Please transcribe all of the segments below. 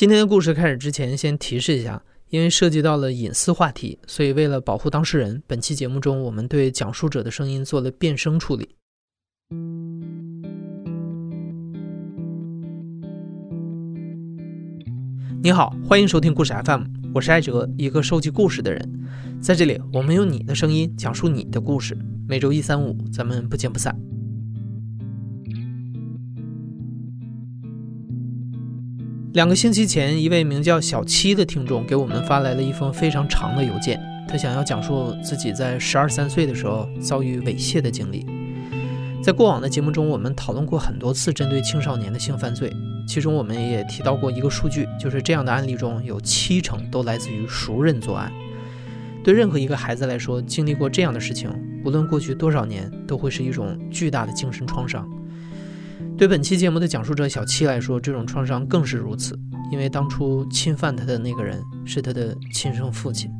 今天的故事开始之前，先提示一下，因为涉及到了隐私话题，所以为了保护当事人，本期节目中我们对讲述者的声音做了变声处理。你好，欢迎收听故事 FM，我是艾哲，一个收集故事的人。在这里，我们用你的声音讲述你的故事。每周一、三、五，咱们不见不散。两个星期前，一位名叫小七的听众给我们发来了一封非常长的邮件。他想要讲述自己在十二三岁的时候遭遇猥亵的经历。在过往的节目中，我们讨论过很多次针对青少年的性犯罪，其中我们也提到过一个数据，就是这样的案例中有七成都来自于熟人作案。对任何一个孩子来说，经历过这样的事情，无论过去多少年，都会是一种巨大的精神创伤。对本期节目的讲述者小七来说，这种创伤更是如此，因为当初侵犯他的那个人是他的亲生父亲。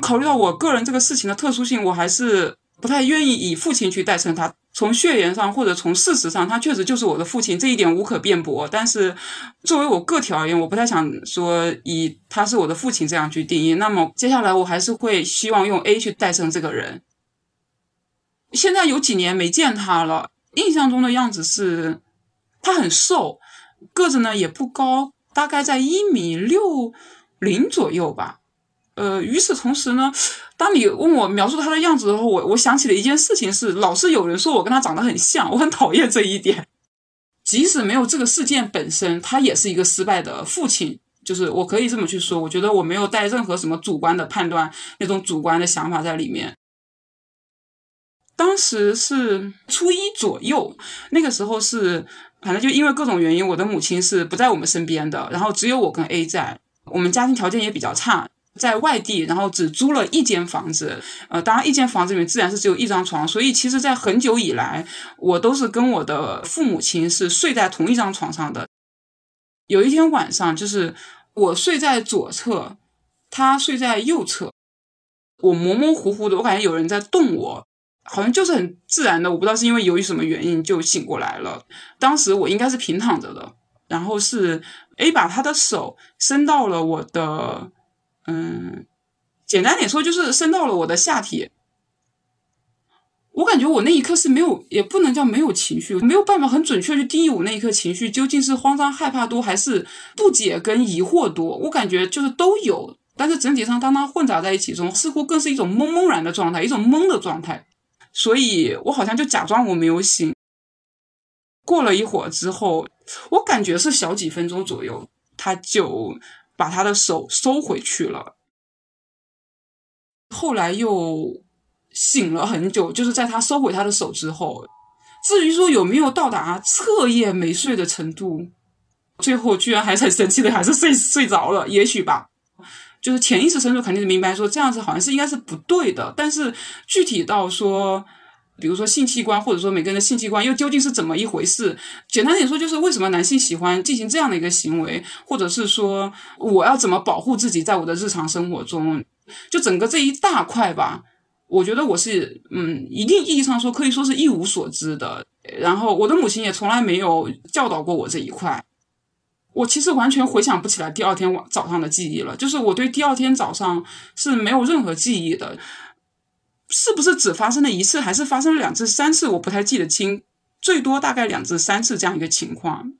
考虑到我个人这个事情的特殊性，我还是不太愿意以父亲去代称他。从血缘上或者从事实上，他确实就是我的父亲，这一点无可辩驳。但是，作为我个体而言，我不太想说以他是我的父亲这样去定义。那么，接下来我还是会希望用 A 去代称这个人。现在有几年没见他了，印象中的样子是，他很瘦，个子呢也不高，大概在一米六零左右吧。呃，与此同时呢，当你问我描述他的样子的时候，我我想起了一件事情，是老是有人说我跟他长得很像，我很讨厌这一点。即使没有这个事件本身，他也是一个失败的父亲，就是我可以这么去说。我觉得我没有带任何什么主观的判断，那种主观的想法在里面。当时是初一左右，那个时候是，反正就因为各种原因，我的母亲是不在我们身边的，然后只有我跟 A 在，我们家庭条件也比较差。在外地，然后只租了一间房子，呃，当然一间房子里面自然是只有一张床，所以其实，在很久以来，我都是跟我的父母亲是睡在同一张床上的。有一天晚上，就是我睡在左侧，他睡在右侧，我模模糊糊的，我感觉有人在动我，好像就是很自然的，我不知道是因为由于什么原因就醒过来了。当时我应该是平躺着的，然后是 A 把他的手伸到了我的。嗯，简单点说，就是伸到了我的下体。我感觉我那一刻是没有，也不能叫没有情绪，没有办法很准确去定义我那一刻情绪究竟是慌张害怕多，还是不解跟疑惑多。我感觉就是都有，但是整体上当它混杂在一起中，似乎更是一种懵懵然的状态，一种懵的状态。所以我好像就假装我没有醒。过了一会儿之后，我感觉是小几分钟左右，他就。把他的手收回去了，后来又醒了很久，就是在他收回他的手之后。至于说有没有到达彻夜没睡的程度，最后居然还是很生气的，还是睡睡着了。也许吧，就是潜意识深处肯定是明白说这样子好像是应该是不对的，但是具体到说。比如说性器官，或者说每个人的性器官又究竟是怎么一回事？简单点说，就是为什么男性喜欢进行这样的一个行为，或者是说我要怎么保护自己，在我的日常生活中，就整个这一大块吧。我觉得我是，嗯，一定意义上说可以说是一无所知的。然后我的母亲也从来没有教导过我这一块。我其实完全回想不起来第二天晚早上的记忆了，就是我对第二天早上是没有任何记忆的。是不是只发生了一次，还是发生了两次、三次？我不太记得清，最多大概两次、三次这样一个情况。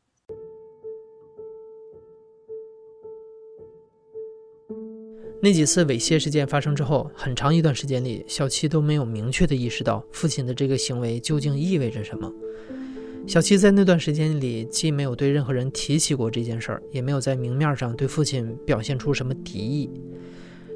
那几次猥亵事件发生之后，很长一段时间里，小七都没有明确的意识到父亲的这个行为究竟意味着什么。小七在那段时间里，既没有对任何人提起过这件事儿，也没有在明面上对父亲表现出什么敌意。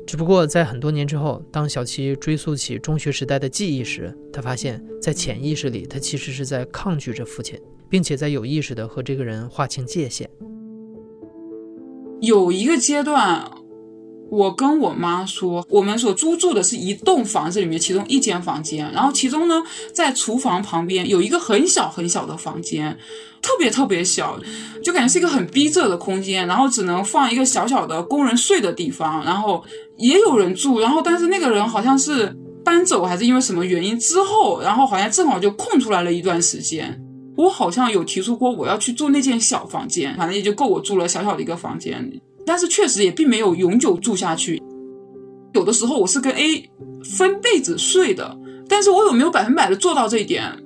只不过在很多年之后，当小七追溯起中学时代的记忆时，他发现，在潜意识里，他其实是在抗拒着父亲，并且在有意识的和这个人划清界限。有一个阶段，我跟我妈说，我们所租住的是一栋房子里面其中一间房间，然后其中呢，在厨房旁边有一个很小很小的房间，特别特别小，就感觉是一个很逼仄的空间，然后只能放一个小小的工人睡的地方，然后也有人住，然后但是那个人好像是搬走还是因为什么原因之后，然后好像正好就空出来了一段时间，我好像有提出过我要去住那间小房间，反正也就够我住了小小的一个房间。但是确实也并没有永久住下去，有的时候我是跟 A 分被子睡的，但是我有没有百分百的做到这一点？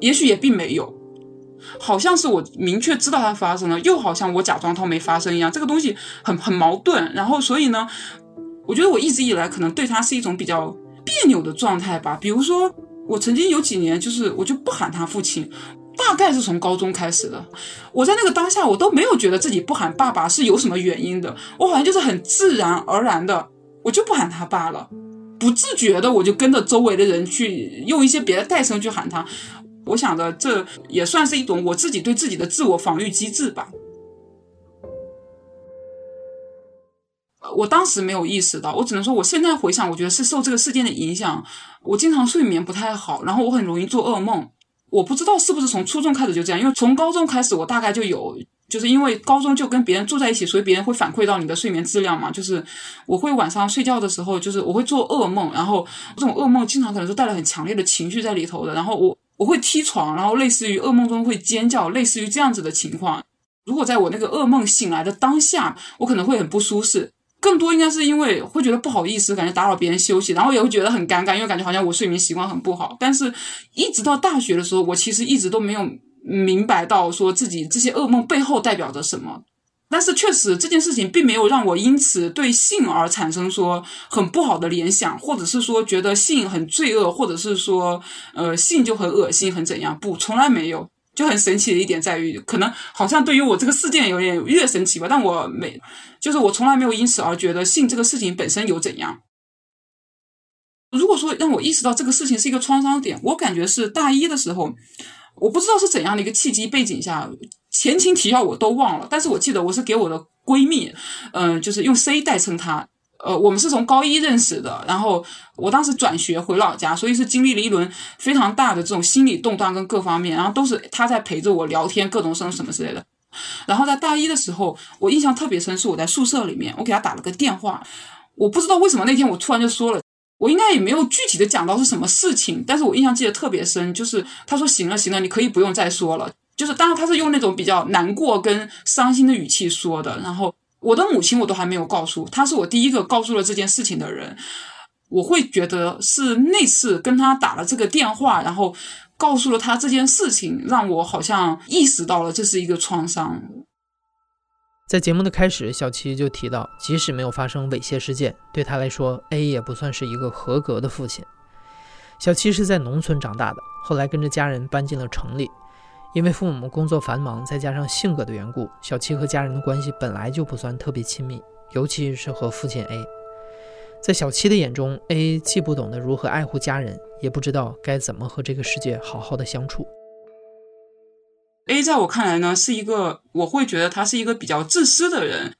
也许也并没有，好像是我明确知道它发生了，又好像我假装它没发生一样，这个东西很很矛盾。然后所以呢，我觉得我一直以来可能对他是一种比较别扭的状态吧。比如说，我曾经有几年就是我就不喊他父亲。大概是从高中开始的，我在那个当下，我都没有觉得自己不喊爸爸是有什么原因的，我好像就是很自然而然的，我就不喊他爸了，不自觉的我就跟着周围的人去用一些别的代称去喊他，我想着这也算是一种我自己对自己的自我防御机制吧。我当时没有意识到，我只能说我现在回想，我觉得是受这个事件的影响，我经常睡眠不太好，然后我很容易做噩梦。我不知道是不是从初中开始就这样，因为从高中开始我大概就有，就是因为高中就跟别人住在一起，所以别人会反馈到你的睡眠质量嘛。就是我会晚上睡觉的时候，就是我会做噩梦，然后这种噩梦经常可能是带了很强烈的情绪在里头的。然后我我会踢床，然后类似于噩梦中会尖叫，类似于这样子的情况。如果在我那个噩梦醒来的当下，我可能会很不舒适。更多应该是因为会觉得不好意思，感觉打扰别人休息，然后也会觉得很尴尬，因为感觉好像我睡眠习惯很不好。但是，一直到大学的时候，我其实一直都没有明白到说自己这些噩梦背后代表着什么。但是，确实这件事情并没有让我因此对性而产生说很不好的联想，或者是说觉得性很罪恶，或者是说呃性就很恶心，很怎样？不，从来没有。就很神奇的一点在于，可能好像对于我这个事件有点越神奇吧，但我没，就是我从来没有因此而觉得性这个事情本身有怎样。如果说让我意识到这个事情是一个创伤点，我感觉是大一的时候，我不知道是怎样的一个契机背景下，前情提要我都忘了，但是我记得我是给我的闺蜜，嗯，就是用 C 代称她。呃，我们是从高一认识的，然后我当时转学回老家，所以是经历了一轮非常大的这种心理动荡跟各方面，然后都是他在陪着我聊天，各种什么什么之类的。然后在大一的时候，我印象特别深，是我在宿舍里面，我给他打了个电话，我不知道为什么那天我突然就说了，我应该也没有具体的讲到是什么事情，但是我印象记得特别深，就是他说行了行了，你可以不用再说了，就是当然他是用那种比较难过跟伤心的语气说的，然后。我的母亲我都还没有告诉，她是我第一个告诉了这件事情的人。我会觉得是那次跟他打了这个电话，然后告诉了他这件事情，让我好像意识到了这是一个创伤。在节目的开始，小七就提到，即使没有发生猥亵事件，对他来说，A 也不算是一个合格的父亲。小七是在农村长大的，后来跟着家人搬进了城里。因为父母工作繁忙，再加上性格的缘故，小七和家人的关系本来就不算特别亲密，尤其是和父亲 A。在小七的眼中，A 既不懂得如何爱护家人，也不知道该怎么和这个世界好好的相处。A 在我看来呢，是一个我会觉得他是一个比较自私的人。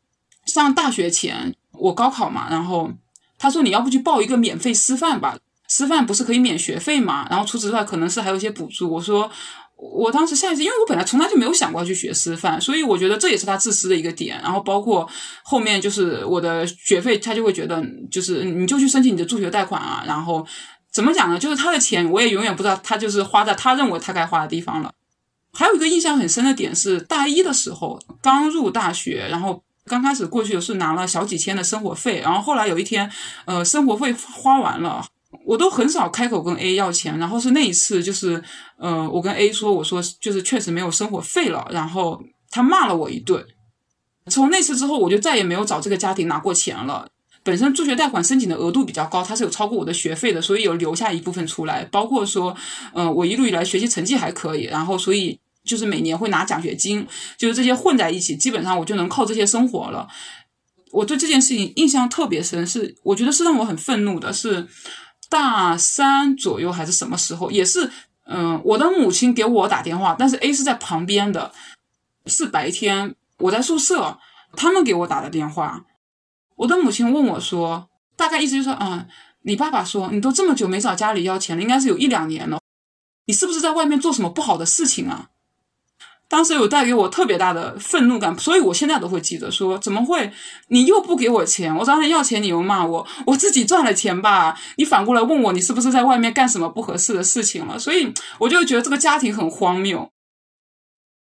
上大学前，我高考嘛，然后他说你要不去报一个免费师范吧，师范不是可以免学费嘛，然后除此之外可能是还有一些补助。我说。我当时下意识，因为我本来从来就没有想过要去学师范，所以我觉得这也是他自私的一个点。然后包括后面就是我的学费，他就会觉得就是你就去申请你的助学贷款啊。然后怎么讲呢？就是他的钱我也永远不知道他就是花在他认为他该花的地方了。还有一个印象很深的点是大一的时候刚入大学，然后刚开始过去是拿了小几千的生活费，然后后来有一天呃生活费花完了。我都很少开口跟 A 要钱，然后是那一次，就是，呃，我跟 A 说，我说就是确实没有生活费了，然后他骂了我一顿。从那次之后，我就再也没有找这个家庭拿过钱了。本身助学贷款申请的额度比较高，它是有超过我的学费的，所以有留下一部分出来。包括说，嗯，我一路以来学习成绩还可以，然后所以就是每年会拿奖学金，就是这些混在一起，基本上我就能靠这些生活了。我对这件事情印象特别深，是我觉得是让我很愤怒的，是。大三左右还是什么时候？也是，嗯，我的母亲给我打电话，但是 A 是在旁边的，是白天我在宿舍，他们给我打的电话，我的母亲问我说，大概意思就是说，嗯，你爸爸说你都这么久没找家里要钱了，应该是有一两年了，你是不是在外面做什么不好的事情啊？当时有带给我特别大的愤怒感，所以我现在都会记得说，怎么会你又不给我钱？我找你要钱，你又骂我，我自己赚了钱吧？你反过来问我，你是不是在外面干什么不合适的事情了？所以我就觉得这个家庭很荒谬。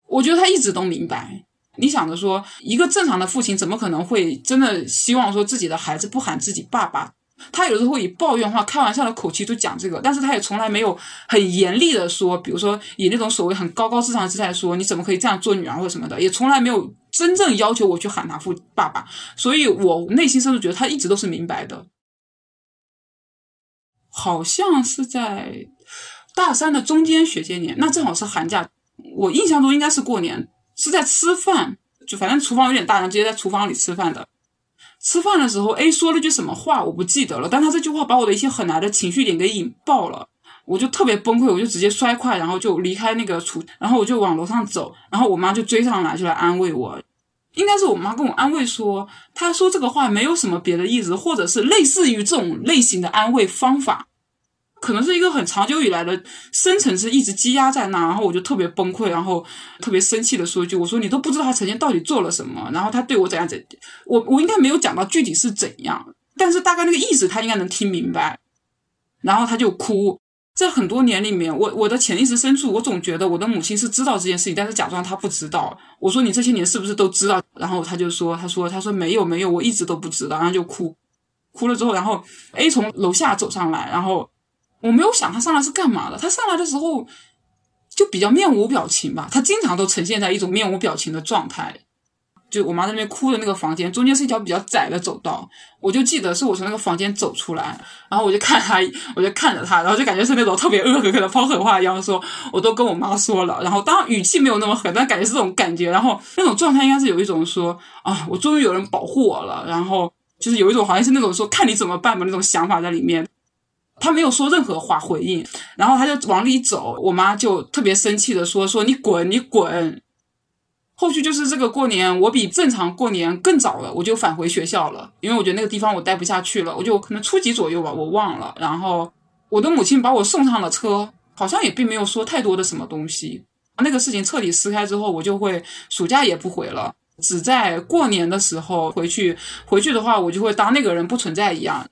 我觉得他一直都明白。你想着说，一个正常的父亲怎么可能会真的希望说自己的孩子不喊自己爸爸？他有时候会以抱怨话、开玩笑的口气就讲这个，但是他也从来没有很严厉的说，比如说以那种所谓很高高在上的姿态说你怎么可以这样做女儿或者什么的，也从来没有真正要求我去喊他父爸爸。所以我内心深处觉得他一直都是明白的。好像是在大三的中间学些年，那正好是寒假，我印象中应该是过年，是在吃饭，就反正厨房有点大，然后直接在厨房里吃饭的。吃饭的时候，A 说了句什么话，我不记得了。但他这句话把我的一些很难的情绪点给引爆了，我就特别崩溃，我就直接摔筷，然后就离开那个厨，然后我就往楼上走，然后我妈就追上来，就来安慰我。应该是我妈跟我安慰说，她说这个话没有什么别的意思，或者是类似于这种类型的安慰方法。可能是一个很长久以来的深层次一直积压在那，然后我就特别崩溃，然后特别生气的说一句：“我说你都不知道他曾经到底做了什么，然后他对我怎样怎，我我应该没有讲到具体是怎样，但是大概那个意思他应该能听明白。”然后他就哭。在很多年里面，我我的潜意识深处，我总觉得我的母亲是知道这件事情，但是假装她不知道。我说你这些年是不是都知道？然后他就说：“他说他说没有没有，我一直都不知道。”然后就哭，哭了之后，然后 A 从楼下走上来，然后。我没有想他上来是干嘛的，他上来的时候就比较面无表情吧，他经常都呈现在一种面无表情的状态。就我妈在那边哭的那个房间，中间是一条比较窄的走道，我就记得是我从那个房间走出来，然后我就看他，我就看着他，然后就感觉是那种特别恶狠狠的抛狠话一样说，我都跟我妈说了，然后当然语气没有那么狠，但感觉是这种感觉，然后那种状态应该是有一种说啊，我终于有人保护我了，然后就是有一种好像是那种说看你怎么办吧那种想法在里面。他没有说任何话回应，然后他就往里走，我妈就特别生气的说：“说你滚，你滚。”后续就是这个过年，我比正常过年更早了，我就返回学校了，因为我觉得那个地方我待不下去了，我就可能初几左右吧，我忘了。然后我的母亲把我送上了车，好像也并没有说太多的什么东西。那个事情彻底撕开之后，我就会暑假也不回了，只在过年的时候回去。回去的话，我就会当那个人不存在一样。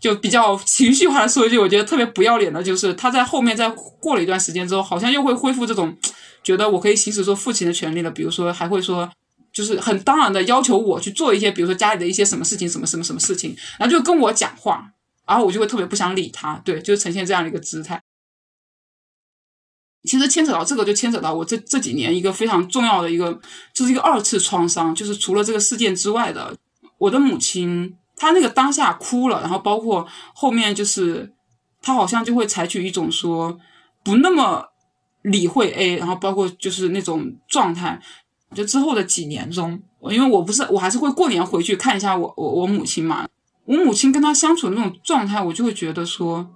就比较情绪化的说一句，我觉得特别不要脸的，就是他在后面在过了一段时间之后，好像又会恢复这种觉得我可以行使做父亲的权利了。比如说，还会说，就是很当然的要求我去做一些，比如说家里的一些什么事情，什么什么什么事情，然后就跟我讲话，然后我就会特别不想理他，对，就呈现这样的一个姿态。其实牵扯到这个，就牵扯到我这这几年一个非常重要的一个，就是一个二次创伤，就是除了这个事件之外的，我的母亲。他那个当下哭了，然后包括后面就是他好像就会采取一种说不那么理会 A，然后包括就是那种状态。就之后的几年中，因为我不是我还是会过年回去看一下我我我母亲嘛，我母亲跟他相处的那种状态，我就会觉得说，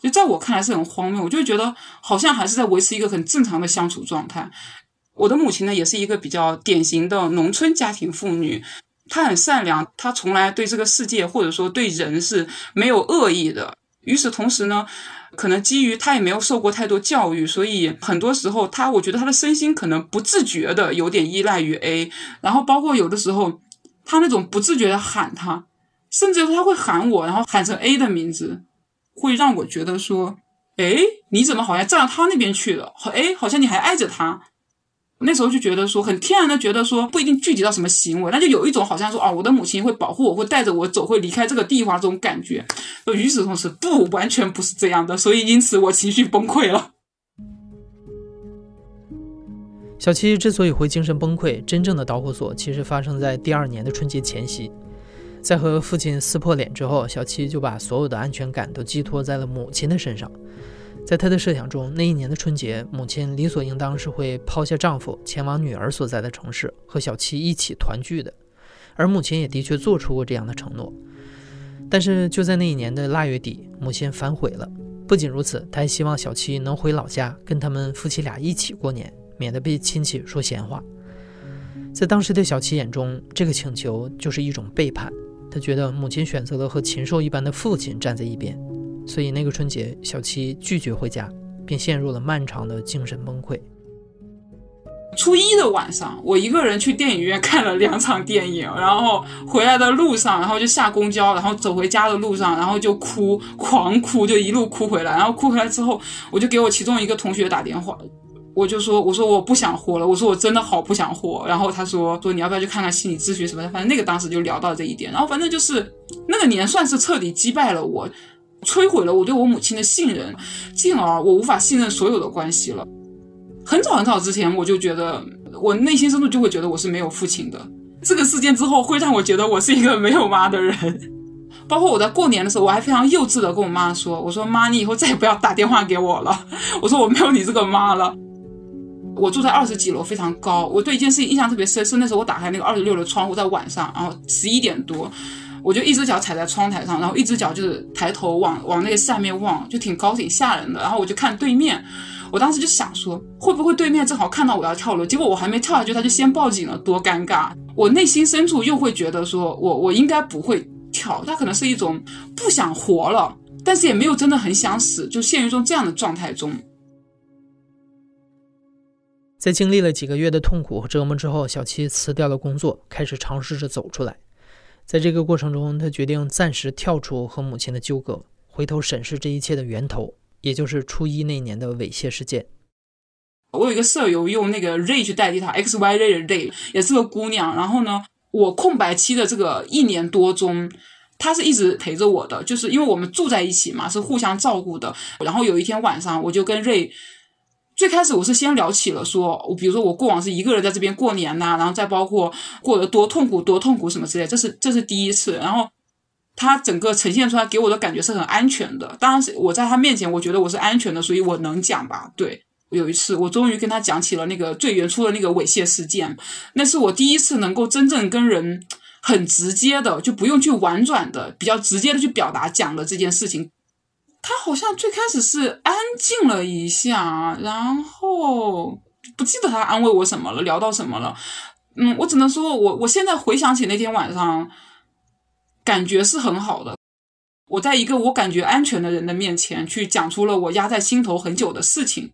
就在我看来是很荒谬，我就会觉得好像还是在维持一个很正常的相处状态。我的母亲呢，也是一个比较典型的农村家庭妇女。他很善良，他从来对这个世界或者说对人是没有恶意的。与此同时呢，可能基于他也没有受过太多教育，所以很多时候他，我觉得他的身心可能不自觉的有点依赖于 A。然后包括有的时候，他那种不自觉的喊他，甚至他会喊我，然后喊成 A 的名字，会让我觉得说，哎，你怎么好像站到他那边去了？哎，好像你还爱着他。那时候就觉得说很天然的觉得说不一定具体到什么行为，那就有一种好像说啊，我的母亲会保护我，会带着我走，会离开这个地方这种感觉。与此同时，不完全不是这样的，所以因此我情绪崩溃了。小七之所以会精神崩溃，真正的导火索其实发生在第二年的春节前夕，在和父亲撕破脸之后，小七就把所有的安全感都寄托在了母亲的身上。在他的设想中，那一年的春节，母亲理所应当是会抛下丈夫，前往女儿所在的城市，和小七一起团聚的。而母亲也的确做出过这样的承诺。但是就在那一年的腊月底，母亲反悔了。不仅如此，她还希望小七能回老家，跟他们夫妻俩一起过年，免得被亲戚说闲话。在当时的小七眼中，这个请求就是一种背叛。他觉得母亲选择了和禽兽一般的父亲站在一边，所以那个春节，小七拒绝回家，并陷入了漫长的精神崩溃。初一的晚上，我一个人去电影院看了两场电影，然后回来的路上，然后就下公交，然后走回家的路上，然后就哭，狂哭，就一路哭回来。然后哭回来之后，我就给我其中一个同学打电话。我就说，我说我不想活了，我说我真的好不想活。然后他说，说你要不要去看看心理咨询什么的？反正那个当时就聊到这一点。然后反正就是那个年算是彻底击败了我，摧毁了我对我母亲的信任，进而我无法信任所有的关系了。很早很早之前，我就觉得我内心深处就会觉得我是没有父亲的。这个事件之后，会让我觉得我是一个没有妈的人。包括我在过年的时候，我还非常幼稚的跟我妈说：“我说妈，你以后再也不要打电话给我了。我说我没有你这个妈了。”我住在二十几楼，非常高。我对一件事情印象特别深，是那时候我打开那个二十六的窗户，在晚上，然后十一点多，我就一只脚踩在窗台上，然后一只脚就是抬头往往那个下面望，就挺高挺吓人的。然后我就看对面，我当时就想说，会不会对面正好看到我要跳楼？结果我还没跳下去，他就先报警了，多尴尬！我内心深处又会觉得说，我我应该不会跳，他可能是一种不想活了，但是也没有真的很想死，就陷于一种这样的状态中。在经历了几个月的痛苦和折磨之后，小七辞掉了工作，开始尝试着走出来。在这个过程中，他决定暂时跳出和母亲的纠葛，回头审视这一切的源头，也就是初一那年的猥亵事件。我有一个舍友用那个 Ray 去代替他，X Y Ray 的 Ray 也是个姑娘。然后呢，我空白期的这个一年多中，她是一直陪着我的，就是因为我们住在一起嘛，是互相照顾的。然后有一天晚上，我就跟 Ray。最开始我是先聊起了说，我比如说我过往是一个人在这边过年呐，然后再包括过得多痛苦多痛苦什么之类，这是这是第一次。然后他整个呈现出来给我的感觉是很安全的，当然是我在他面前我觉得我是安全的，所以我能讲吧。对，有一次我终于跟他讲起了那个最原初的那个猥亵事件，那是我第一次能够真正跟人很直接的，就不用去婉转的，比较直接的去表达讲的这件事情。他好像最开始是安静了一下，然后不记得他安慰我什么了，聊到什么了。嗯，我只能说，我我现在回想起那天晚上，感觉是很好的。我在一个我感觉安全的人的面前，去讲出了我压在心头很久的事情。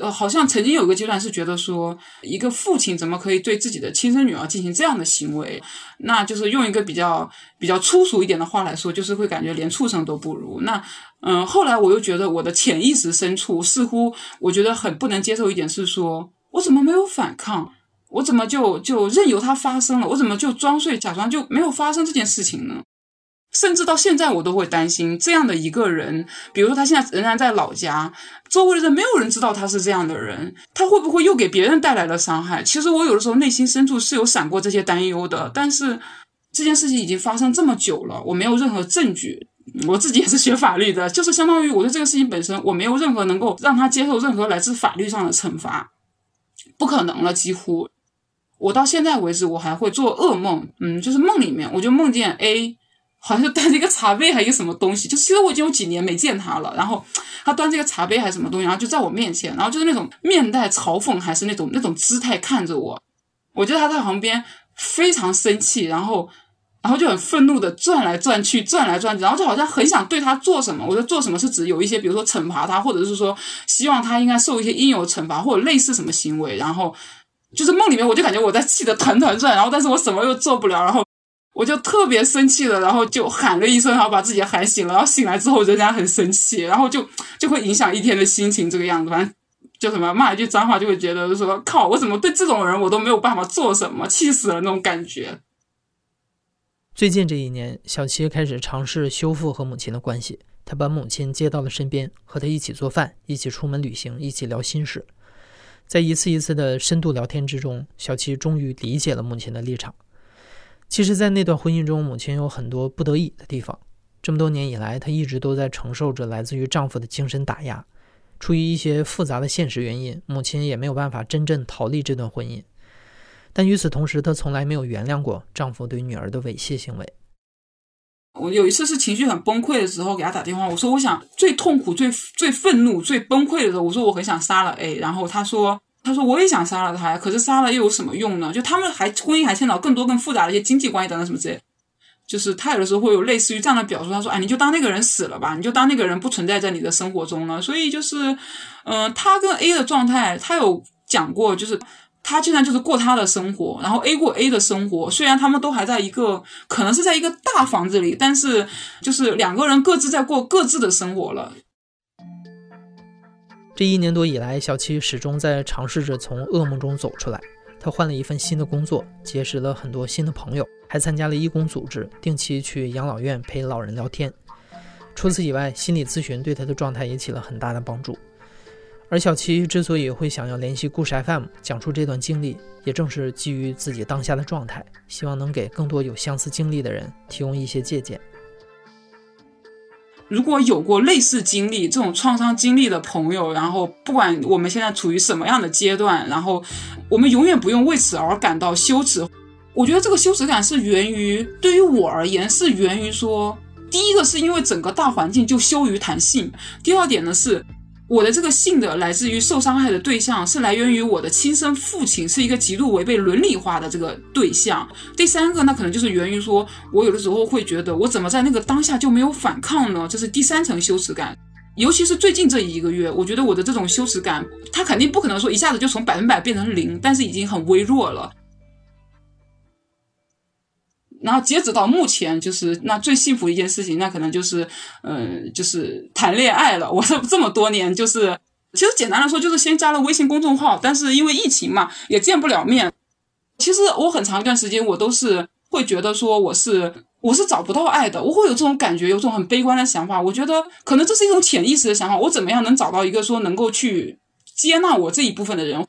呃，好像曾经有个阶段是觉得说，一个父亲怎么可以对自己的亲生女儿进行这样的行为？那就是用一个比较比较粗俗一点的话来说，就是会感觉连畜生都不如。那嗯，后来我又觉得我的潜意识深处似乎，我觉得很不能接受一点是说，我怎么没有反抗？我怎么就就任由它发生了？我怎么就装睡假装就没有发生这件事情呢？甚至到现在，我都会担心这样的一个人，比如说他现在仍然在老家，周围的人没有人知道他是这样的人，他会不会又给别人带来了伤害？其实我有的时候内心深处是有闪过这些担忧的，但是这件事情已经发生这么久了，我没有任何证据。我自己也是学法律的，就是相当于我对这个事情本身，我没有任何能够让他接受任何来自法律上的惩罚，不可能了。几乎我到现在为止，我还会做噩梦，嗯，就是梦里面我就梦见 A。好像端着一个茶杯，还一个什么东西，就其实我已经有几年没见他了。然后他端这个茶杯还是什么东西，然后就在我面前，然后就是那种面带嘲讽，还是那种那种姿态看着我。我觉得他在旁边非常生气，然后然后就很愤怒的转来转去，转来转去，然后就好像很想对他做什么。我说做什么是指有一些，比如说惩罚他，或者是说希望他应该受一些应有惩罚，或者类似什么行为。然后就是梦里面，我就感觉我在气得团团转，然后但是我什么又做不了，然后。我就特别生气的，然后就喊了一声，然后把自己喊醒了。然后醒来之后，仍然很生气，然后就就会影响一天的心情，这个样子。反正就什么骂一句脏话，就会觉得说靠，我怎么对这种人我都没有办法做什么，气死了那种感觉。最近这一年，小七开始尝试修复和母亲的关系。他把母亲接到了身边，和他一起做饭，一起出门旅行，一起聊心事。在一次一次的深度聊天之中，小七终于理解了母亲的立场。其实，在那段婚姻中，母亲有很多不得已的地方。这么多年以来，她一直都在承受着来自于丈夫的精神打压。出于一些复杂的现实原因，母亲也没有办法真正逃离这段婚姻。但与此同时，她从来没有原谅过丈夫对女儿的猥亵行为。我有一次是情绪很崩溃的时候，给她打电话，我说：“我想最痛苦、最最愤怒、最崩溃的时候，我说我很想杀了 A。”然后她说。他说我也想杀了他呀，可是杀了又有什么用呢？就他们还婚姻还牵扯更多更复杂的一些经济关系等等什么之类。就是他有的时候会有类似于这样的表述，他说：“哎，你就当那个人死了吧，你就当那个人不存在在你的生活中了。”所以就是，嗯，他跟 A 的状态，他有讲过，就是他竟然就是过他的生活，然后 A 过 A 的生活。虽然他们都还在一个，可能是在一个大房子里，但是就是两个人各自在过各自的生活了。这一年多以来，小七始终在尝试着从噩梦中走出来。他换了一份新的工作，结识了很多新的朋友，还参加了义工组织，定期去养老院陪老人聊天。除此以外，心理咨询对他的状态也起了很大的帮助。而小七之所以会想要联系故事 FM 讲述这段经历，也正是基于自己当下的状态，希望能给更多有相似经历的人提供一些借鉴。如果有过类似经历、这种创伤经历的朋友，然后不管我们现在处于什么样的阶段，然后我们永远不用为此而感到羞耻。我觉得这个羞耻感是源于，对于我而言是源于说，第一个是因为整个大环境就羞于谈性，第二点呢是。我的这个性的来自于受伤害的对象是来源于我的亲生父亲，是一个极度违背伦理化的这个对象。第三个，那可能就是源于说，我有的时候会觉得，我怎么在那个当下就没有反抗呢？这是第三层羞耻感。尤其是最近这一个月，我觉得我的这种羞耻感，它肯定不可能说一下子就从百分百变成零，但是已经很微弱了。然后截止到目前，就是那最幸福一件事情，那可能就是，嗯，就是谈恋爱了。我这这么多年，就是其实简单来说，就是先加了微信公众号，但是因为疫情嘛，也见不了面。其实我很长一段时间，我都是会觉得说，我是我是找不到爱的，我会有这种感觉，有种很悲观的想法。我觉得可能这是一种潜意识的想法，我怎么样能找到一个说能够去接纳我这一部分的人？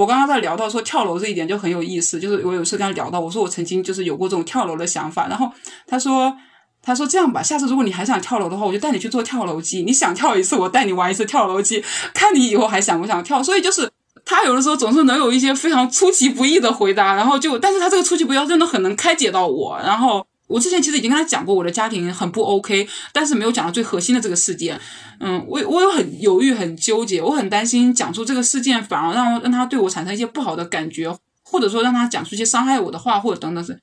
我刚刚在聊到说跳楼这一点就很有意思，就是我有次跟他聊到，我说我曾经就是有过这种跳楼的想法，然后他说他说这样吧，下次如果你还想跳楼的话，我就带你去做跳楼机，你想跳一次，我带你玩一次跳楼机，看你以后还想不想跳。所以就是他有的时候总是能有一些非常出其不意的回答，然后就但是他这个出其不意真的很能开解到我，然后。我之前其实已经跟他讲过，我的家庭很不 OK，但是没有讲到最核心的这个事件。嗯，我我有很犹豫、很纠结，我很担心讲出这个事件反而让让他对我产生一些不好的感觉，或者说让他讲出一些伤害我的话，或者等等是。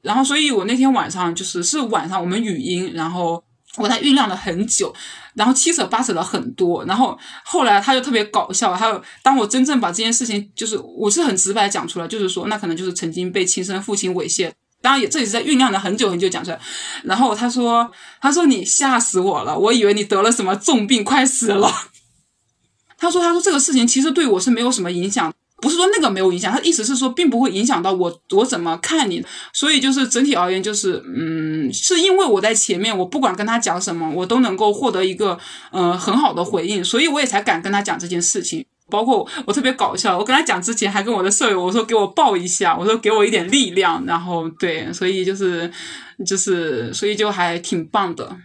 然后，所以我那天晚上就是是晚上我们语音，然后我在酝酿了很久，然后七扯八扯了很多，然后后来他就特别搞笑。还有，当我真正把这件事情就是我是很直白讲出来，就是说那可能就是曾经被亲生父亲猥亵。当然也，这也是在酝酿了很久很久讲出来。然后他说：“他说你吓死我了，我以为你得了什么重病，快死了。”他说：“他说这个事情其实对我是没有什么影响，不是说那个没有影响，他意思是说并不会影响到我我怎么看你。所以就是整体而言，就是嗯，是因为我在前面，我不管跟他讲什么，我都能够获得一个呃很好的回应，所以我也才敢跟他讲这件事情。”包括我特别搞笑，我跟他讲之前还跟我的舍友我说给我抱一下，我说给我一点力量，然后对，所以就是就是所以就还挺棒的。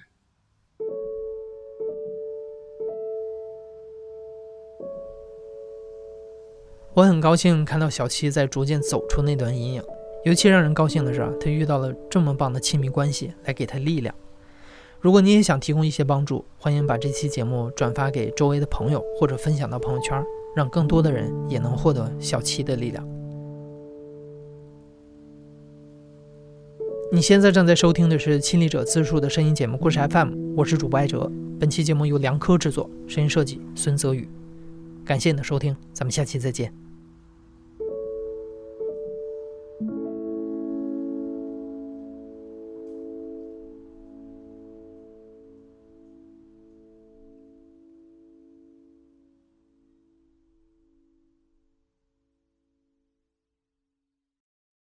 我很高兴看到小七在逐渐走出那段阴影，尤其让人高兴的是，他遇到了这么棒的亲密关系来给他力量。如果你也想提供一些帮助，欢迎把这期节目转发给周围的朋友，或者分享到朋友圈，让更多的人也能获得小七的力量。你现在正在收听的是亲历者自述的声音节目《故事 FM》，我是主播艾哲。本期节目由梁科制作，声音设计孙泽宇。感谢你的收听，咱们下期再见。